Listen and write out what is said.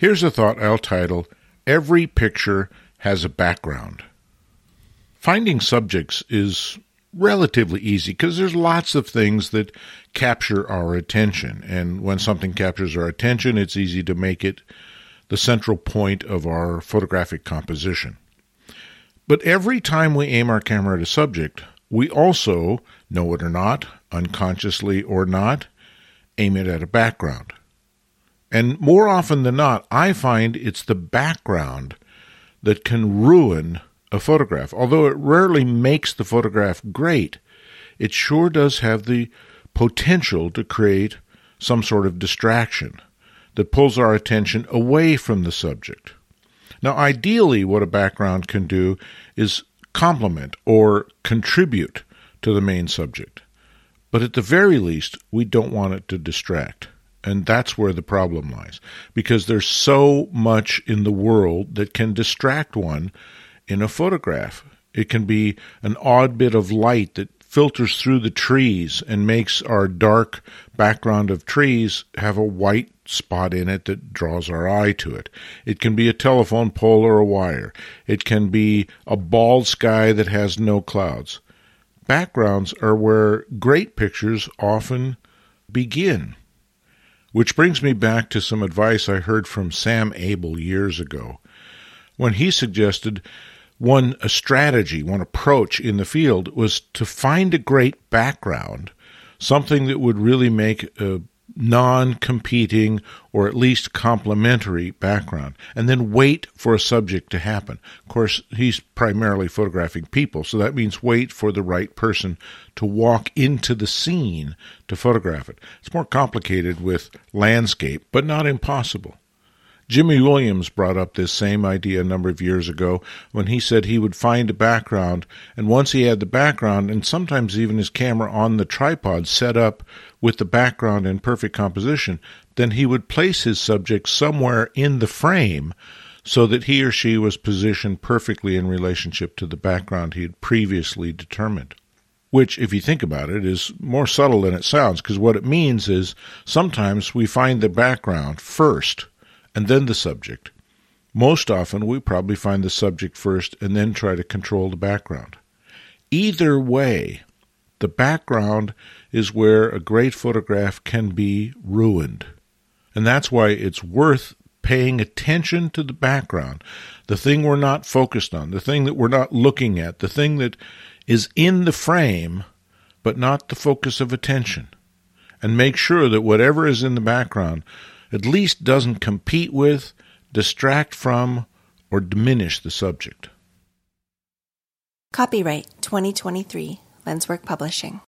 Here's a thought I'll title Every Picture Has a Background. Finding subjects is relatively easy because there's lots of things that capture our attention. And when something captures our attention, it's easy to make it the central point of our photographic composition. But every time we aim our camera at a subject, we also, know it or not, unconsciously or not, aim it at a background. And more often than not, I find it's the background that can ruin a photograph. Although it rarely makes the photograph great, it sure does have the potential to create some sort of distraction that pulls our attention away from the subject. Now, ideally, what a background can do is complement or contribute to the main subject. But at the very least, we don't want it to distract. And that's where the problem lies. Because there's so much in the world that can distract one in a photograph. It can be an odd bit of light that filters through the trees and makes our dark background of trees have a white spot in it that draws our eye to it. It can be a telephone pole or a wire. It can be a bald sky that has no clouds. Backgrounds are where great pictures often begin. Which brings me back to some advice I heard from Sam Abell years ago when he suggested one a strategy, one approach in the field was to find a great background, something that would really make a non competing or at least complementary background, and then wait for a subject to happen. Of course, he's primarily photographing people, so that means wait for the right person to walk into the scene to photograph it. It's more complicated with landscape, but not impossible. Jimmy Williams brought up this same idea a number of years ago when he said he would find a background, and once he had the background, and sometimes even his camera on the tripod set up with the background in perfect composition, then he would place his subject somewhere in the frame so that he or she was positioned perfectly in relationship to the background he had previously determined. Which, if you think about it, is more subtle than it sounds, because what it means is sometimes we find the background first and then the subject. Most often, we probably find the subject first and then try to control the background. Either way, the background is where a great photograph can be ruined. And that's why it's worth paying attention to the background, the thing we're not focused on, the thing that we're not looking at, the thing that is in the frame, but not the focus of attention. And make sure that whatever is in the background at least doesn't compete with, distract from, or diminish the subject. Copyright 2023 LensWork Publishing.